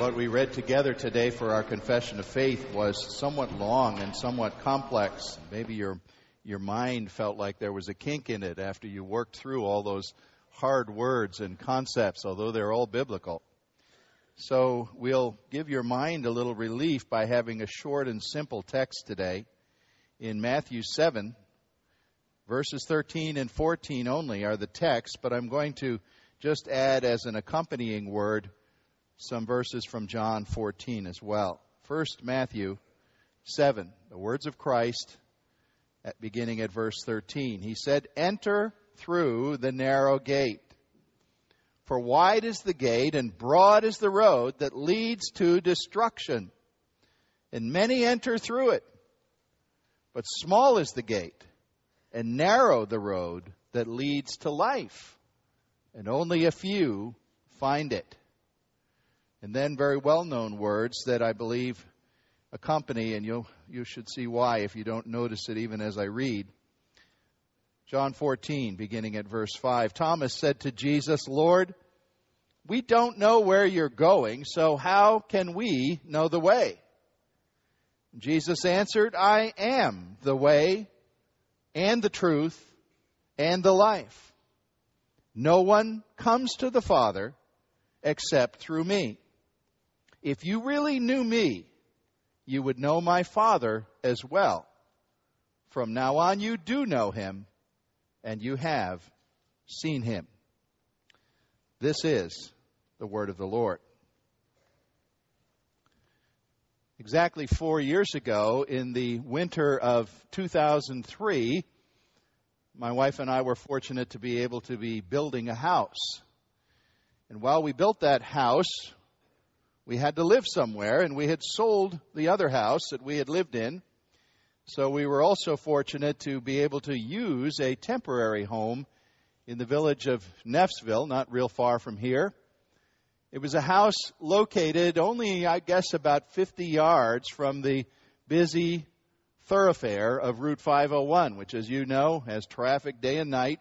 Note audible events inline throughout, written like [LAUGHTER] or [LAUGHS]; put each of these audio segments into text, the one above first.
What we read together today for our confession of faith was somewhat long and somewhat complex. Maybe your your mind felt like there was a kink in it after you worked through all those hard words and concepts, although they're all biblical. So we'll give your mind a little relief by having a short and simple text today in Matthew 7. Verses 13 and 14 only are the text, but I'm going to just add as an accompanying word some verses from John 14 as well. First, Matthew 7, the words of Christ, at, beginning at verse 13. He said, Enter through the narrow gate. For wide is the gate and broad is the road that leads to destruction, and many enter through it. But small is the gate and narrow the road that leads to life, and only a few find it. And then very well known words that I believe accompany, and you you should see why if you don't notice it even as I read. John 14, beginning at verse 5. Thomas said to Jesus, Lord, we don't know where you're going, so how can we know the way? Jesus answered, I am the way and the truth and the life. No one comes to the Father except through me. If you really knew me, you would know my Father as well. From now on, you do know him, and you have seen him. This is the word of the Lord. Exactly four years ago, in the winter of 2003, my wife and I were fortunate to be able to be building a house. And while we built that house, we had to live somewhere, and we had sold the other house that we had lived in. So we were also fortunate to be able to use a temporary home in the village of Neffsville, not real far from here. It was a house located only, I guess, about 50 yards from the busy thoroughfare of Route 501, which, as you know, has traffic day and night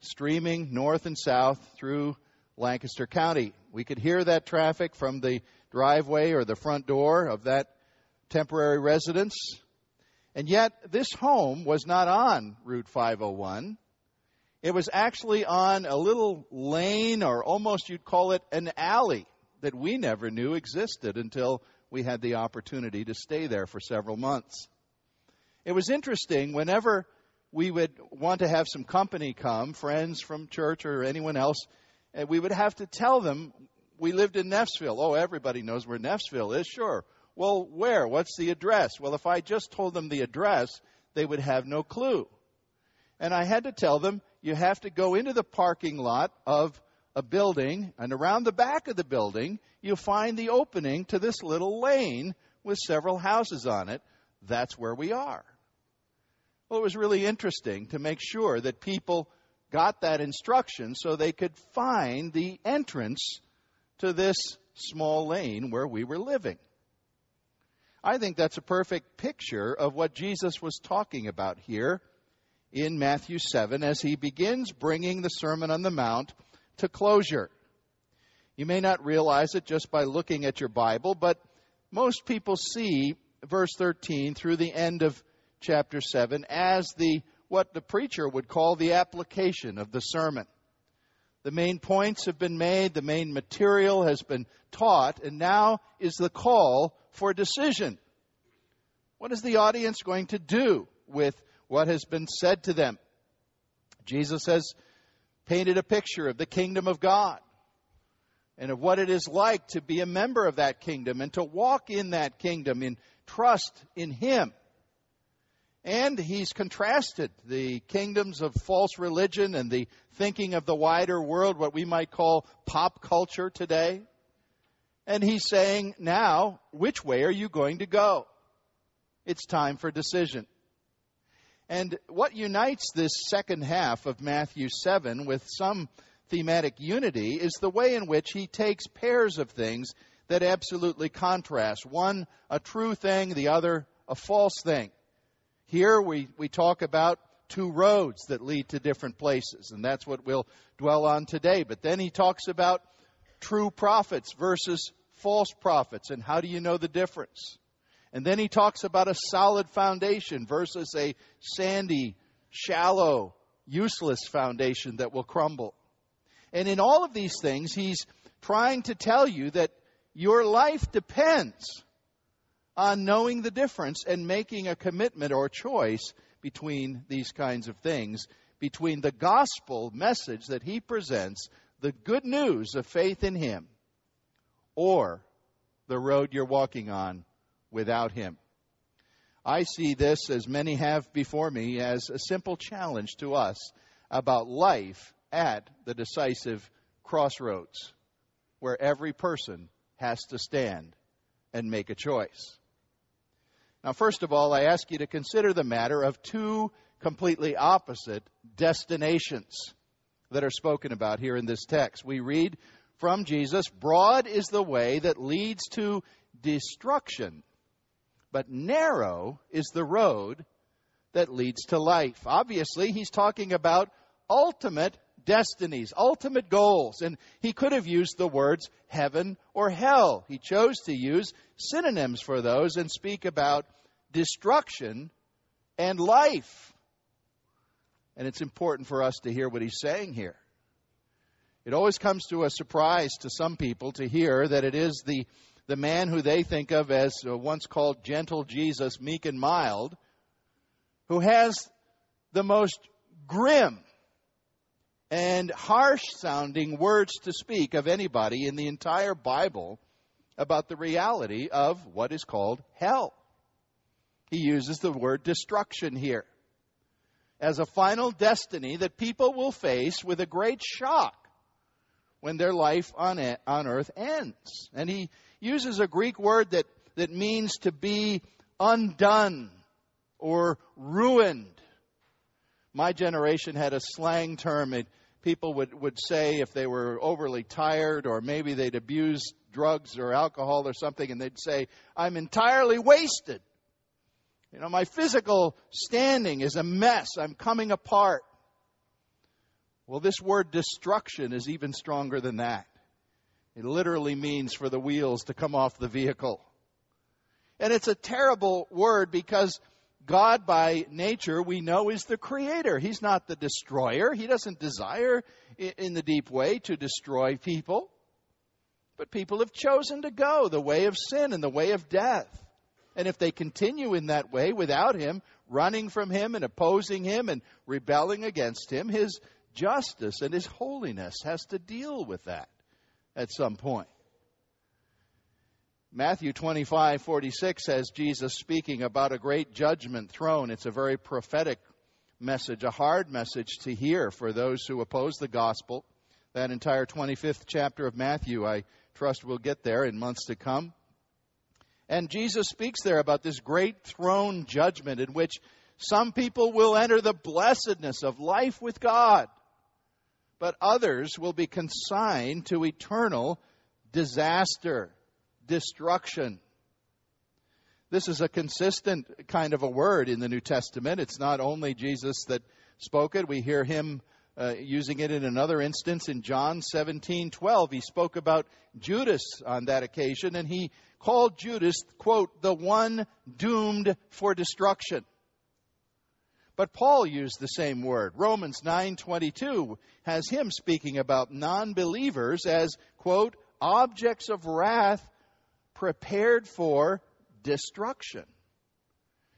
streaming north and south through Lancaster County. We could hear that traffic from the driveway or the front door of that temporary residence. And yet, this home was not on Route 501. It was actually on a little lane, or almost you'd call it an alley, that we never knew existed until we had the opportunity to stay there for several months. It was interesting whenever we would want to have some company come, friends from church or anyone else, we would have to tell them we lived in Neffsville. Oh, everybody knows where Neffsville is, sure. Well, where? What's the address? Well, if I just told them the address, they would have no clue. And I had to tell them, you have to go into the parking lot of a building, and around the back of the building, you'll find the opening to this little lane with several houses on it. That's where we are. Well, it was really interesting to make sure that people got that instruction so they could find the entrance to this small lane where we were living. I think that's a perfect picture of what Jesus was talking about here in Matthew 7 as he begins bringing the Sermon on the Mount to closure. You may not realize it just by looking at your Bible, but most people see verse 13 through the end of chapter 7 as the what the preacher would call the application of the sermon. The main points have been made, the main material has been taught, and now is the call for decision. What is the audience going to do with what has been said to them? Jesus has painted a picture of the kingdom of God and of what it is like to be a member of that kingdom and to walk in that kingdom in trust in Him. And he's contrasted the kingdoms of false religion and the thinking of the wider world, what we might call pop culture today. And he's saying, now, which way are you going to go? It's time for decision. And what unites this second half of Matthew 7 with some thematic unity is the way in which he takes pairs of things that absolutely contrast. One, a true thing, the other, a false thing. Here we, we talk about two roads that lead to different places, and that's what we'll dwell on today. But then he talks about true prophets versus false prophets, and how do you know the difference? And then he talks about a solid foundation versus a sandy, shallow, useless foundation that will crumble. And in all of these things, he's trying to tell you that your life depends on knowing the difference and making a commitment or choice between these kinds of things, between the gospel message that he presents, the good news of faith in him, or the road you're walking on without him. I see this, as many have before me, as a simple challenge to us about life at the decisive crossroads where every person has to stand and make a choice. Now, first of all, I ask you to consider the matter of two completely opposite destinations that are spoken about here in this text. We read from Jesus Broad is the way that leads to destruction, but narrow is the road that leads to life. Obviously, he's talking about ultimate destinies, ultimate goals. And he could have used the words heaven or hell. He chose to use synonyms for those and speak about destruction and life. And it's important for us to hear what he's saying here. It always comes to a surprise to some people to hear that it is the, the man who they think of as uh, once called gentle Jesus, meek and mild, who has the most grim and harsh sounding words to speak of anybody in the entire Bible about the reality of what is called hell. He uses the word destruction here as a final destiny that people will face with a great shock when their life on, on earth ends. And he uses a Greek word that, that means to be undone or ruined. My generation had a slang term. It, people would, would say if they were overly tired or maybe they'd abused drugs or alcohol or something, and they'd say, I'm entirely wasted. You know, my physical standing is a mess. I'm coming apart. Well, this word destruction is even stronger than that. It literally means for the wheels to come off the vehicle. And it's a terrible word because God, by nature, we know is the creator. He's not the destroyer. He doesn't desire, in the deep way, to destroy people. But people have chosen to go the way of sin and the way of death. And if they continue in that way without Him, running from Him and opposing Him and rebelling against Him, His justice and His holiness has to deal with that at some point. Matthew 25, 46 has Jesus speaking about a great judgment throne. It's a very prophetic message, a hard message to hear for those who oppose the gospel. That entire 25th chapter of Matthew, I trust we'll get there in months to come. And Jesus speaks there about this great throne judgment in which some people will enter the blessedness of life with God, but others will be consigned to eternal disaster destruction. This is a consistent kind of a word in the New Testament. It's not only Jesus that spoke it. We hear him uh, using it in another instance in John 17:12. He spoke about Judas on that occasion and he called Judas, quote, the one doomed for destruction. But Paul used the same word. Romans 9:22 has him speaking about non-believers as, quote, objects of wrath prepared for destruction.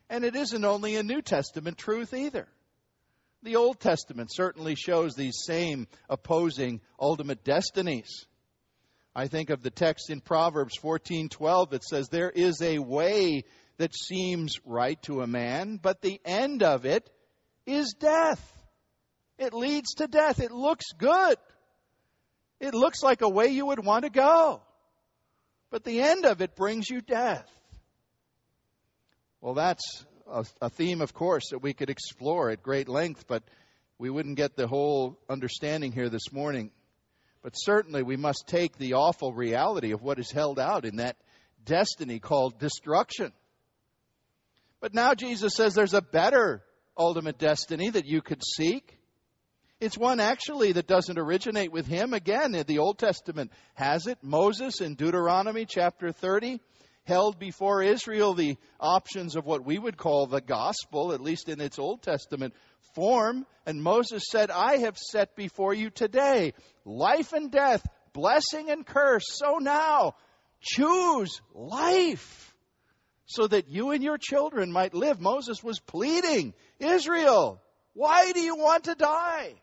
And it isn't only a New Testament truth either. The Old Testament certainly shows these same opposing ultimate destinies. I think of the text in Proverbs 14:12 that says there is a way that seems right to a man, but the end of it is death. It leads to death. It looks good. It looks like a way you would want to go. But the end of it brings you death. Well, that's a, a, theme, of course, that we could explore at great length, but we wouldn't get the whole understanding here this morning. But certainly we must take the awful reality of what is held out in that destiny called destruction. But now Jesus says there's a better ultimate destiny that you could seek. It's one actually that doesn't originate with him. Again, the Old Testament has it. Moses in Deuteronomy chapter 30 held before Israel the options of what we would call the gospel, at least in its Old Testament form. And Moses said, I have set before you today life and death, blessing and curse. So now, choose life so that you and your children might live. Moses was pleading, Israel, why do you want to die?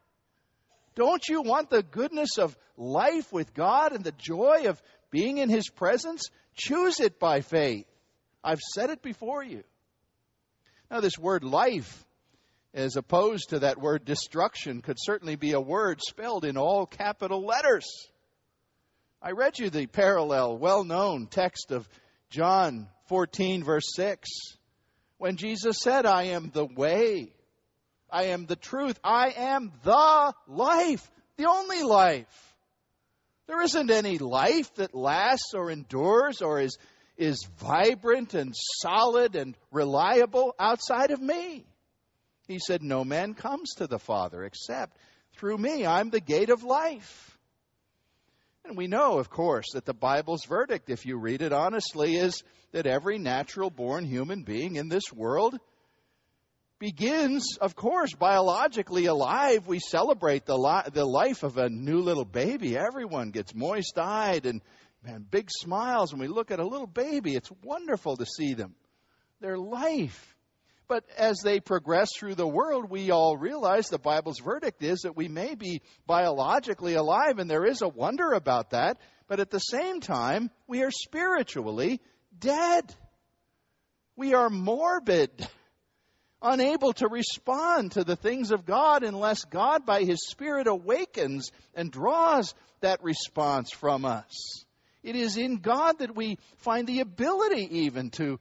Don't you want the goodness of life with God and the joy of being in His presence? Choose it by faith. I've said it before you. Now, this word life, as opposed to that word destruction, could certainly be a word spelled in all capital letters. I read you the parallel, well known text of John 14, verse 6, when Jesus said, I am the way, I am the truth, I am the life, the only life. There isn't any life that lasts or endures or is, is vibrant and solid and reliable outside of me. He said, No man comes to the Father except through me. I'm the gate of life. And we know, of course, that the Bible's verdict, if you read it honestly, is that every natural born human being in this world begins, of course, biologically alive. We celebrate the, li- the life of a new little baby. Everyone gets moist eyed and man, big smiles when we look at a little baby. It's wonderful to see them, their life. But as they progress through the world, we all realize the Bible's verdict is that we may be biologically alive, and there is a wonder about that. But at the same time, we are spiritually dead. We are morbid [LAUGHS] unable to respond to the things of God unless God, by His Spirit, awakens and draws that response from us. It is in God that we find the ability even to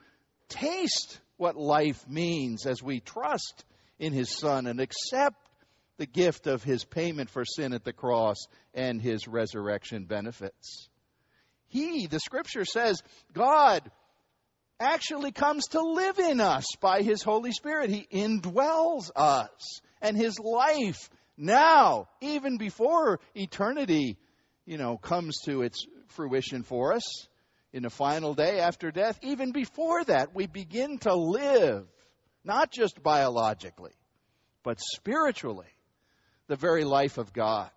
taste what life means as we trust in His Son and accept the gift of His payment for sin at the cross and His resurrection benefits. He, the Scripture says, God actually comes to live in us by His Holy Spirit. He indwells us. And His life now, even before eternity, you know, comes to its fruition for us in the final day after death, even before that, we begin to live, not just biologically, but spiritually, the very life of God.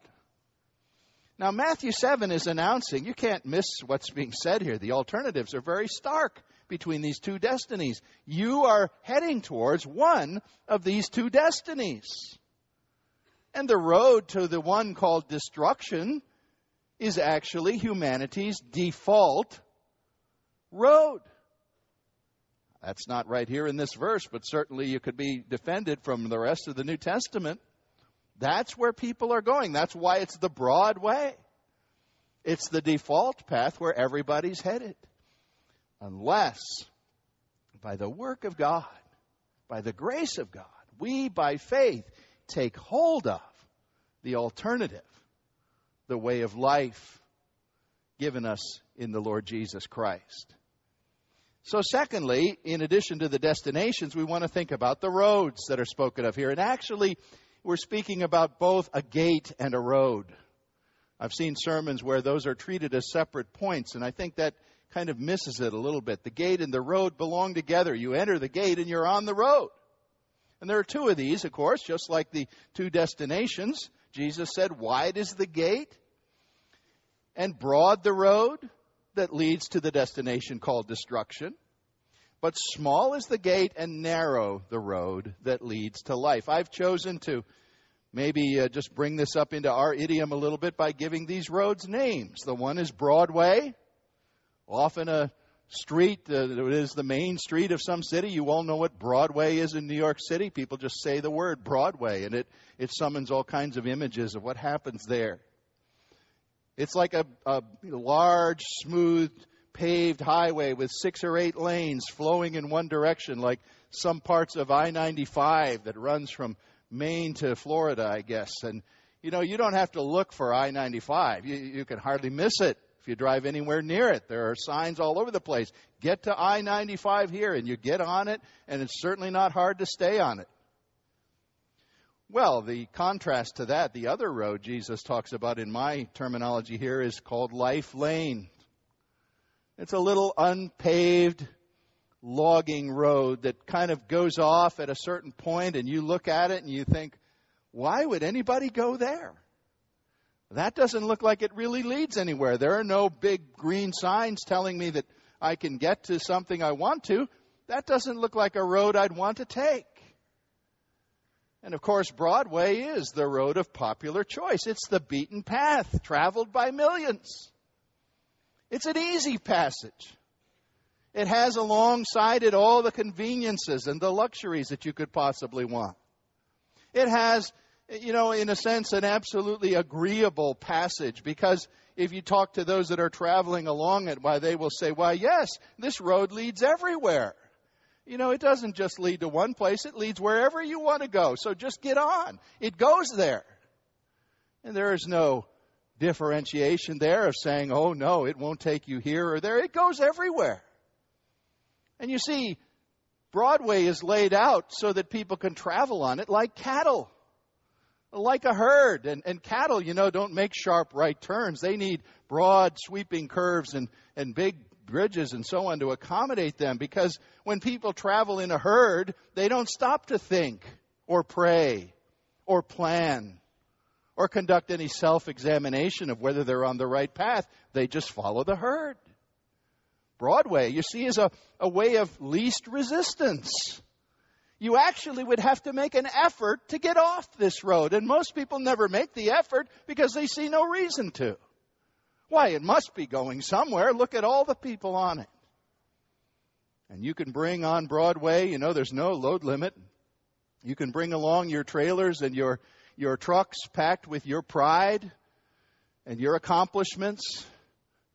Now, Matthew 7 is announcing, you can't miss what's being said here. The alternatives are very stark between these two destinies. You are heading towards one of these two destinies. And the road to the one called destruction is actually humanity's default road. That's not right here in this verse, but certainly you could be defended from the rest of the New Testament. That's where people are going. That's why it's the broad way. It's the default path where everybody's headed unless by the work of God, by the grace of God, we by faith take hold of the alternative, the way of life given us in the Lord Jesus Christ. So, secondly, in addition to the destinations, we want to think about the roads that are spoken of here. And actually, we're speaking about both a gate and a road. I've seen sermons where those are treated as separate points, and I think that kind of misses it a little bit. The gate and the road belong together. You enter the gate and you're on the road. And there are two of these, of course, just like the two destinations. Jesus said, Wide is the gate and broad the road that leads to the destination called destruction. But small is the gate and narrow the road that leads to life. I've chosen to maybe uh, just bring this up into our idiom a little bit by giving these roads names. The one is Broadway, often a street that is the main street of some city. You all know what Broadway is in New York City. People just say the word Broadway, and it, it summons all kinds of images of what happens there. It's like a, a large, smooth, paved highway with six or eight lanes flowing in one direction, like some parts of I 95 that runs from Maine to Florida, I guess. And, you know, you don't have to look for I 95, you, you can hardly miss it if you drive anywhere near it. There are signs all over the place. Get to I 95 here, and you get on it, and it's certainly not hard to stay on it. Well, the contrast to that, the other road Jesus talks about in my terminology here is called Life Lane. It's a little unpaved logging road that kind of goes off at a certain point and you look at it and you think, why would anybody go there? That doesn't look like it really leads anywhere. There are no big green signs telling me that I can get to something I want to. That doesn't look like a road I'd want to take. And of course, Broadway is the road of popular choice. It's the beaten path traveled by millions. It's an easy passage. It has alongside it all the conveniences and the luxuries that you could possibly want. It has, you know, in a sense, an absolutely agreeable passage because if you talk to those that are traveling along it, why they will say, why, yes, this road leads everywhere. You know, it doesn't just lead to one place, it leads wherever you want to go. So just get on. It goes there. And there is no differentiation there of saying, oh no, it won't take you here or there. It goes everywhere. And you see, Broadway is laid out so that people can travel on it like cattle, like a herd. And, and cattle, you know, don't make sharp right turns. They need broad, sweeping curves and, and big bridges and so on to accommodate them because when people travel in a herd, they don't stop to think or pray or plan or conduct any self examination of whether they're on the right path. They just follow the herd. Broadway, you see, is a, a way of least resistance. You actually would have to make an effort to get off this road, and most people never make the effort because they see no reason to. Why, it must be going somewhere. Look at all the people on it. And you can bring on Broadway, you know, there's no load limit. You can bring along your trailers and your, your trucks packed with your pride and your accomplishments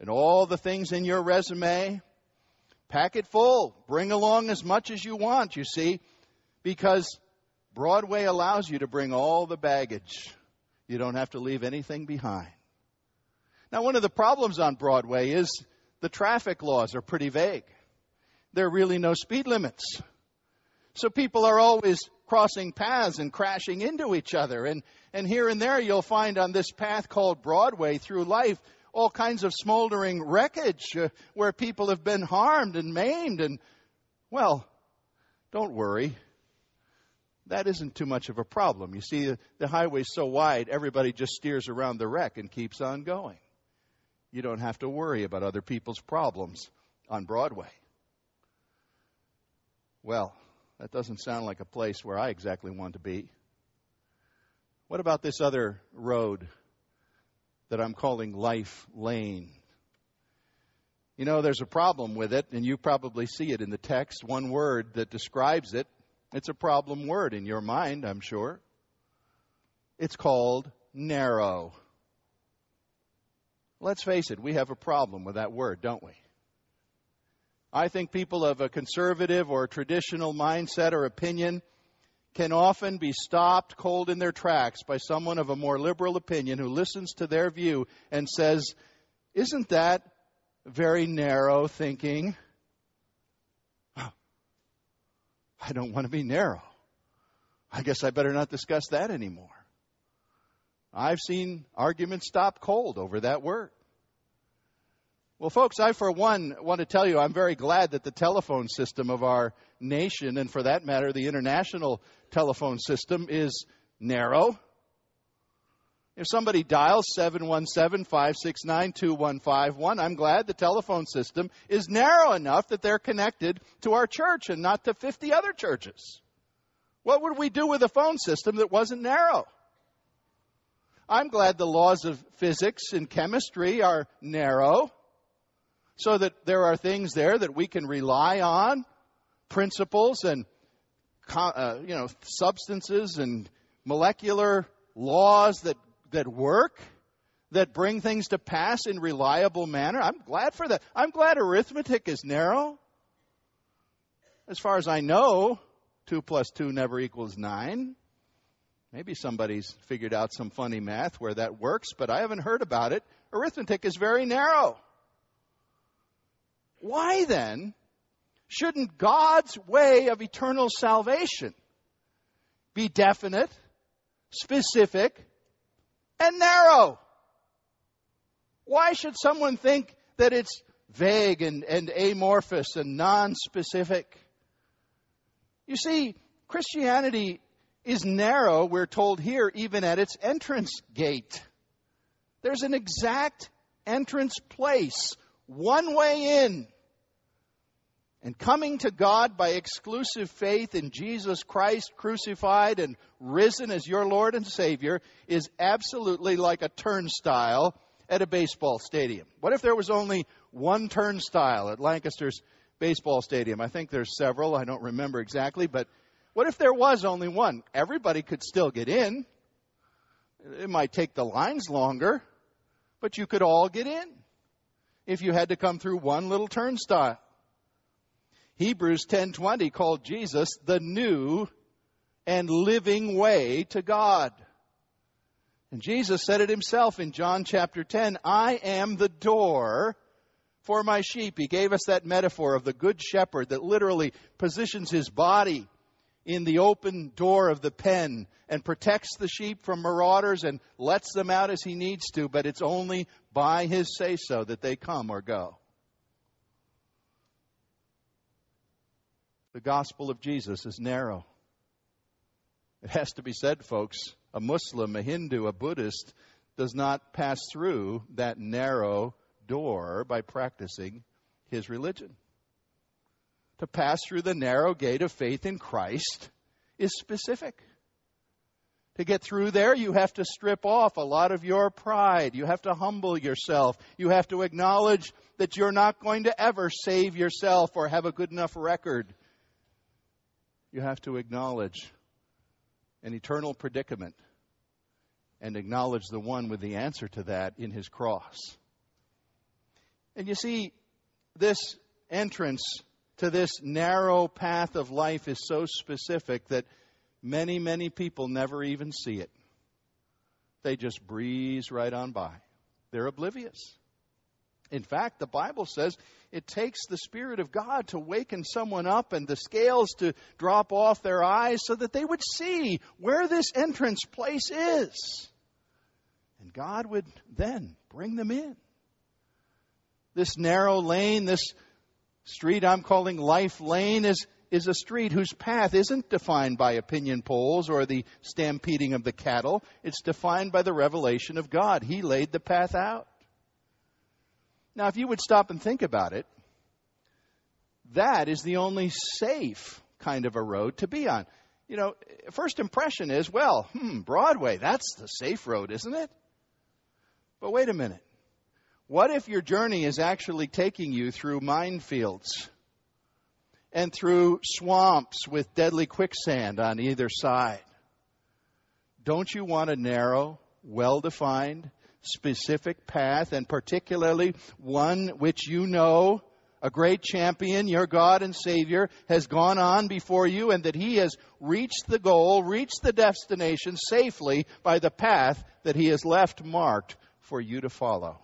and all the things in your resume. Pack it full. Bring along as much as you want, you see, because Broadway allows you to bring all the baggage. You don't have to leave anything behind. Now, one of the problems on Broadway is the traffic laws are pretty vague. There are really no speed limits. So people are always crossing paths and crashing into each other. And, and here and there you'll find on this path called Broadway through life all kinds of smoldering wreckage uh, where people have been harmed and maimed. And, well, don't worry. That isn't too much of a problem. You see, the highway's so wide, everybody just steers around the wreck and keeps on going you don't have to worry about other people's problems on Broadway. Well, that doesn't sound like a place where I exactly want to be. What about this other road that I'm calling Life Lane? You know, there's a problem with it, and you probably see it in the text. One word that describes it. It's a problem word in your mind, I'm sure. It's called narrow. Let's face it, we have a problem with that word, don't we? I think people of a conservative or traditional mindset or opinion can often be stopped cold in their tracks by someone of a more liberal opinion who listens to their view and says, Isn't that very narrow thinking? [LAUGHS] I don't want to be narrow. I guess I better not discuss that anymore. I've seen arguments stop cold over that word. Well, folks, I, for one, want to tell you I'm very glad that the telephone system of our nation, and for that matter, the international telephone system, is narrow. If somebody dials 717 569 2151, I'm glad the telephone system is narrow enough that they're connected to our church and not to 50 other churches. What would we do with a phone system that wasn't narrow? I'm glad the laws of physics and chemistry are narrow so that there are things there that we can rely on, principles and uh, you know substances and molecular laws that that work that bring things to pass in reliable manner. I'm glad for that. I'm glad arithmetic is narrow. As far as I know, 2 plus 2 never equals 9. Maybe somebody's figured out some funny math where that works, but I haven't heard about it. Arithmetic is very narrow. Why then shouldn't God's way of eternal salvation be definite, specific, and narrow. Why should someone think that it's vague and, and amorphous and non-specific? You see, Christianity is narrow, we're told here, even at its entrance gate. There's an exact entrance place, one way in. And coming to God by exclusive faith in Jesus Christ crucified and risen as your Lord and Savior is absolutely like a turnstile at a baseball stadium. What if there was only one turnstile at Lancaster's baseball stadium? I think there's several, I don't remember exactly, but what if there was only one? Everybody could still get in. It might take the lines longer, but you could all get in if you had to come through one little turnstile. Hebrews 10:20 called Jesus the new and living way to God. And Jesus said it himself in John chapter 10, I am the door for my sheep. He gave us that metaphor of the good shepherd that literally positions his body in the open door of the pen and protects the sheep from marauders and lets them out as he needs to, but it's only by his say so that they come or go. The gospel of Jesus is narrow. It has to be said, folks. A Muslim, a Hindu, a Buddhist does not pass through that narrow door by practicing his religion. To pass through the narrow gate of faith in Christ is specific. To get through there, you have to strip off a lot of your pride. You have to humble yourself. You have to acknowledge that you're not going to ever save yourself or have a good enough record you have to acknowledge an eternal predicament and acknowledge the one with the answer to that in his cross. And you see, this entrance to this narrow path of life is so specific that many, many people never even see it. They just breeze right on by. They're oblivious. In fact, the Bible says it takes the Spirit of God to waken someone up and the scales to drop off their eyes so that they would see where this entrance place is. And God would then bring them in. This narrow lane, this street I'm calling Life Lane, is, is a street whose path isn't defined by opinion polls or the stampeding of the cattle. It's defined by the revelation of God. He laid the path out. Now, if you would stop and think about it, that is the only safe kind of a road to be on. You know, first impression is, well, hmm, Broadway, that's the safe road, isn't it? But wait a minute. What if your journey is actually taking you through minefields and through swamps with deadly quicksand on either side? Don't you want a narrow, well defined, specific path, and particularly one which you know a great champion, your God and Savior, has gone on before you and that He has reached the goal, reached the destination safely by the path that He has left marked for you to follow.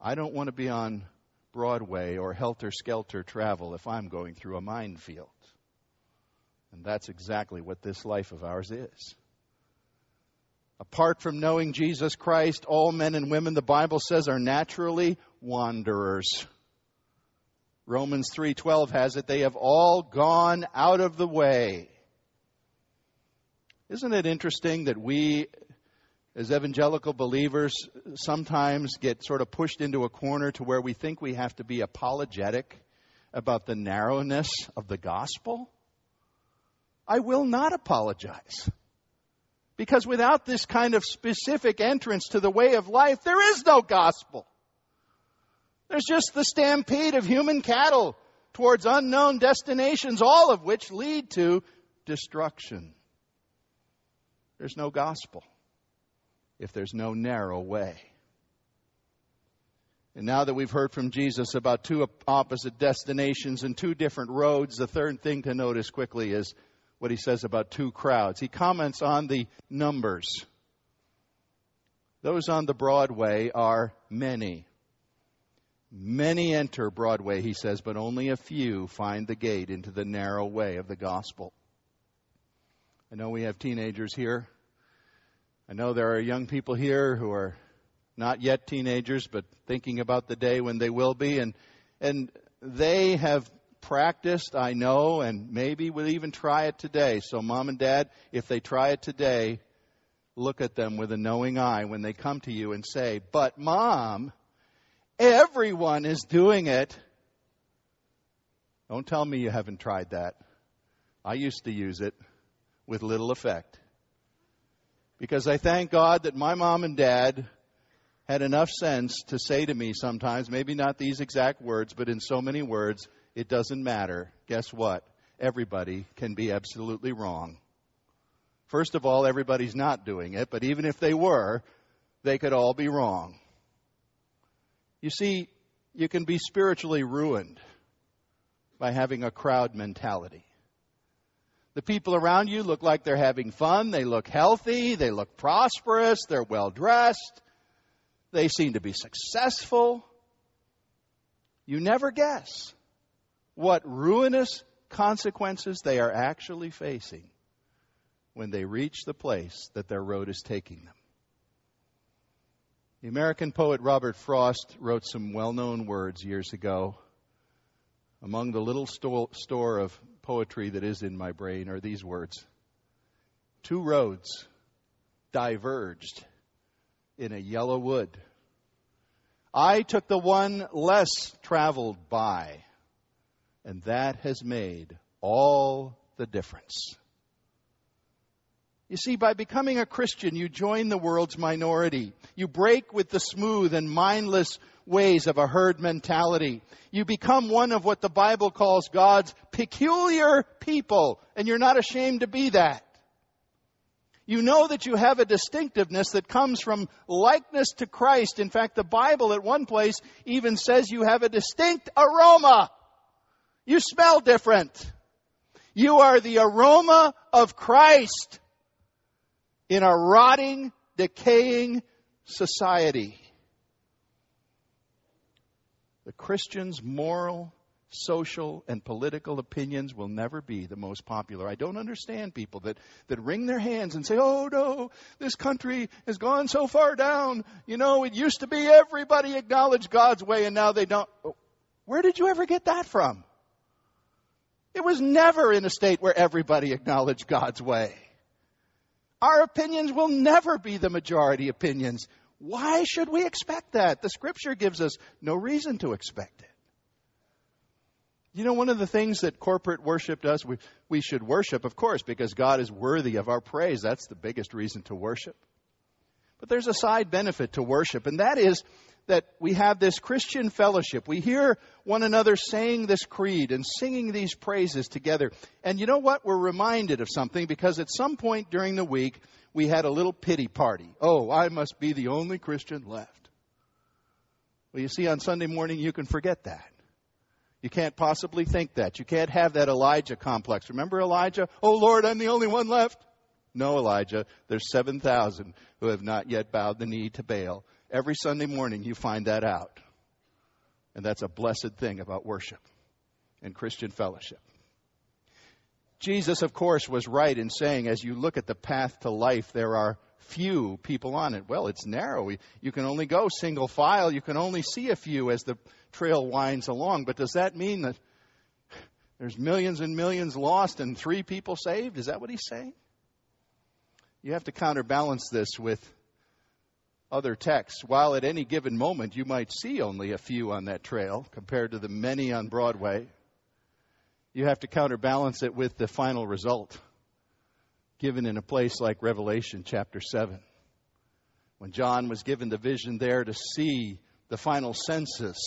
I don't want to be on Broadway or helter skelter travel if I'm going through a minefield. And that's exactly what this life of ours is. Apart from knowing Jesus Christ, all men and women, the Bible says, are naturally wanderers. Romans 3:12 has it, they have all gone out of the way. Isn't it interesting that we as evangelical believers sometimes get sort of pushed into a corner to where we think we have to be apologetic about the narrowness of the gospel? I will not apologize. Because without this kind of specific entrance to the way of life, there is no gospel. There's just the stampede of human cattle towards unknown destinations, all of which lead to destruction. There's no gospel if there's no narrow way. And now that we've heard from Jesus about two opposite destinations and two different roads, the third thing to notice quickly is what he says about two crowds. He comments on the numbers. Those on the Broadway are many. Many enter Broadway, he says, but only a few find the gate into the narrow way of the gospel. I know we have teenagers here. I know there are young people here who are not yet teenagers, but thinking about the day when they will be. And, and they have practiced, I know, and maybe will even try it today. So, mom and dad, if they try it today, look at them with a knowing eye when they come to you and say, But, mom, everyone is doing it. Don't tell me you haven't tried that. I used to use it with little effect. Because I thank God that my mom and dad had enough sense to say to me sometimes, maybe not these exact words, but in so many words, it doesn't matter. Guess what? Everybody can be absolutely wrong. First of all, everybody's not doing it, but even if they were, they could all be wrong. You see, you can be spiritually ruined by having a crowd mentality. The people around you look like they're having fun, they look healthy, they look prosperous, they're well dressed, they seem to be successful. You never guess what ruinous consequences they are actually facing when they reach the place that their road is taking them. The American poet Robert Frost wrote some well known words years ago. Among the little sto- store of poetry that is in my brain are these words Two roads diverged in a yellow wood. I took the one less traveled by and that has made all the difference. You see, by becoming a Christian, you join the world's minority. You break with the smooth and mindless ways of a herd mentality. You become one of what the Bible calls God's peculiar people, and you're not ashamed to be that. You know that you have a distinctiveness that comes from likeness to Christ. In fact, the Bible at one place even says you have a distinct aroma. You smell different. You are the aroma of Christ in a rotting, decaying society. The Christian's moral, social, and political opinions will never be the most popular. I don't understand people that, that wring their hands and say, oh no, this country has gone so far down. You know, it used to be everybody acknowledged God's way and now they don't. Where did you ever get that from? It was never in a state where everybody acknowledged God's way. Our opinions will never be the majority opinions. Why should we expect that? The scripture gives us no reason to expect it. You know, one of the things that corporate worship does, we, we should worship, of course, because God is worthy of our praise. That's the biggest reason to worship. But there's a side benefit to worship, and that is that we have this Christian fellowship. We hear one another saying this creed and singing these praises together. And you know what? We're reminded of something because at some point during the week, we had a little pity party. Oh, I must be the only Christian left. Well, you see, on Sunday morning, you can forget that. You can't possibly think that. You can't have that Elijah complex. Remember Elijah? Oh, Lord, I'm the only one left. No, Elijah, there's 7,000 who have not yet bowed the knee to Baal. Every Sunday morning, you find that out. And that's a blessed thing about worship and Christian fellowship. Jesus, of course, was right in saying, as you look at the path to life, there are few people on it. Well, it's narrow. You can only go single file. You can only see a few as the trail winds along. But does that mean that there's millions and millions lost and three people saved? Is that what he's saying? You have to counterbalance this with other texts, while at any given moment you might see only a few on that trail compared to the many on Broadway, you have to counterbalance it with the final result given in a place like Revelation chapter 7. When John was given the vision there to see the final census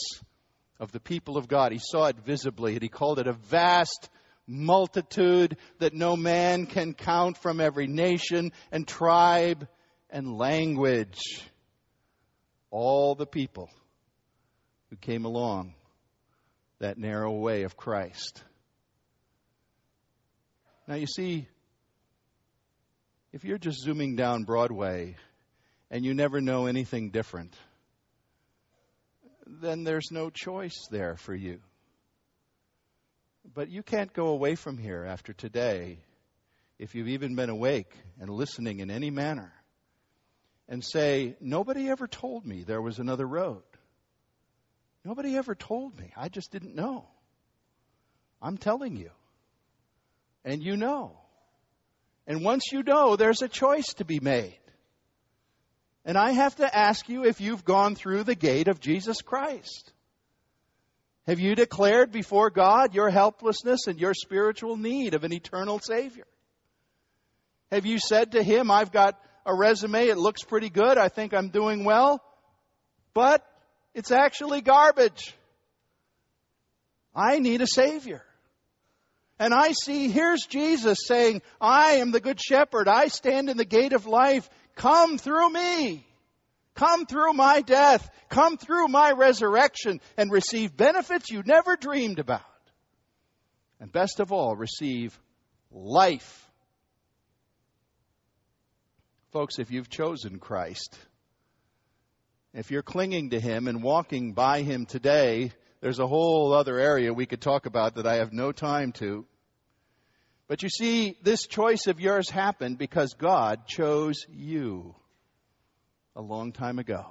of the people of God, he saw it visibly and he called it a vast multitude that no man can count from every nation and tribe and language all the people who came along that narrow way of Christ. Now, you see, if you're just zooming down Broadway and you never know anything different, then there's no choice there for you. But you can't go away from here after today if you've even been awake and listening in any manner, and say, Nobody ever told me there was another road. Nobody ever told me. I just didn't know. I'm telling you. And you know. And once you know, there's a choice to be made. And I have to ask you if you've gone through the gate of Jesus Christ. Have you declared before God your helplessness and your spiritual need of an eternal Savior? Have you said to Him, I've got a resume, it looks pretty good, I think I'm doing well, but it's actually garbage. I need a Savior. And I see, here's Jesus saying, I am the Good Shepherd. I stand in the gate of life. Come through me. Come through my death. Come through my resurrection and receive benefits you never dreamed about. And best of all, receive life. Folks, if you've chosen Christ, if you're clinging to Him and walking by Him today, there's a whole other area we could talk about that I have no time to. But you see, this choice of yours happened because God chose you a long time ago.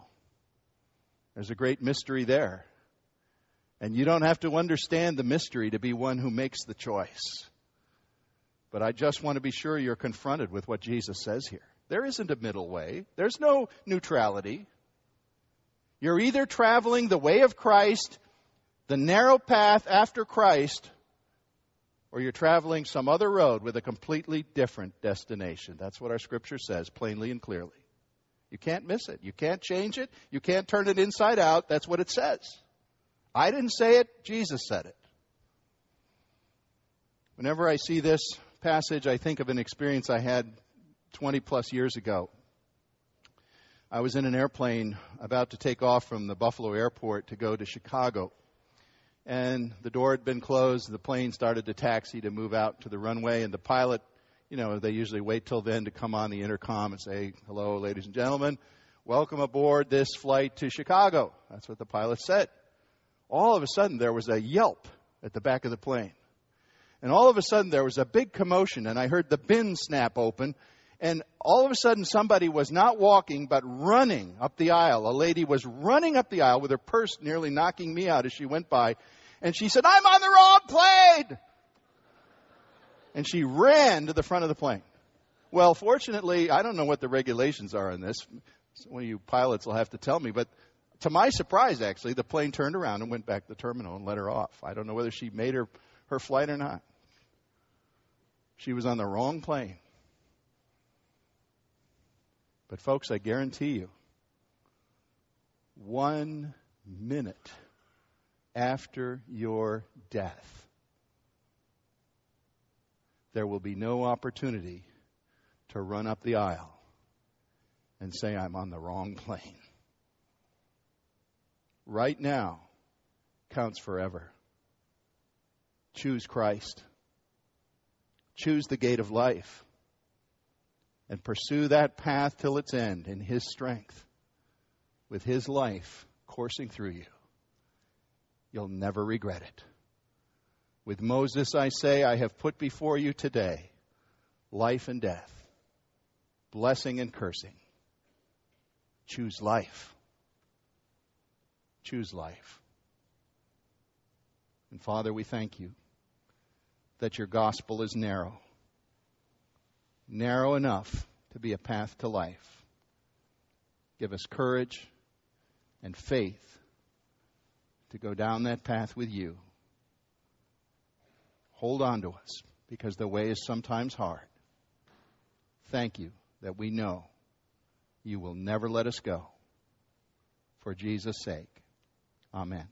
There's a great mystery there. And you don't have to understand the mystery to be one who makes the choice. But I just want to be sure you're confronted with what Jesus says here. There isn't a middle way, there's no neutrality. You're either traveling the way of Christ, the narrow path after Christ, or you're traveling some other road with a completely different destination. That's what our scripture says plainly and clearly. You can't miss it. You can't change it. You can't turn it inside out. That's what it says. I didn't say it, Jesus said it. Whenever I see this passage, I think of an experience I had 20 plus years ago. I was in an airplane about to take off from the Buffalo airport to go to Chicago. And the door had been closed. The plane started to taxi to move out to the runway. And the pilot you know, they usually wait till then to come on the intercom and say, hello, ladies and gentlemen, welcome aboard this flight to Chicago. That's what the pilot said. All of a sudden, there was a yelp at the back of the plane. And all of a sudden, there was a big commotion, and I heard the bin snap open. And all of a sudden, somebody was not walking, but running up the aisle. A lady was running up the aisle with her purse nearly knocking me out as she went by. And she said, I'm on the wrong plane! and she ran to the front of the plane. Well, fortunately, I don't know what the regulations are on this. One of you pilots will have to tell me, but to my surprise, actually, the plane turned around and went back to the terminal and let her off. I don't know whether she made her, her flight or not. She was on the wrong plane. But, folks, I guarantee you, one minute after your death, there will be no opportunity to run up the aisle and say, I'm on the wrong [LAUGHS] plane. Right now counts forever. Choose Christ. Choose the gate of life. And pursue that path till its end in His strength, with His life coursing through you. You'll never regret it. With Moses, I say, I have put before you today life and death, blessing and cursing. Choose life. Choose life. And Father, we thank you that your gospel is narrow, narrow enough to be a path to life. Give us courage and faith to go down that path with you. Hold on to us because the way is sometimes hard. Thank you that we know you will never let us go. For Jesus' sake. Amen.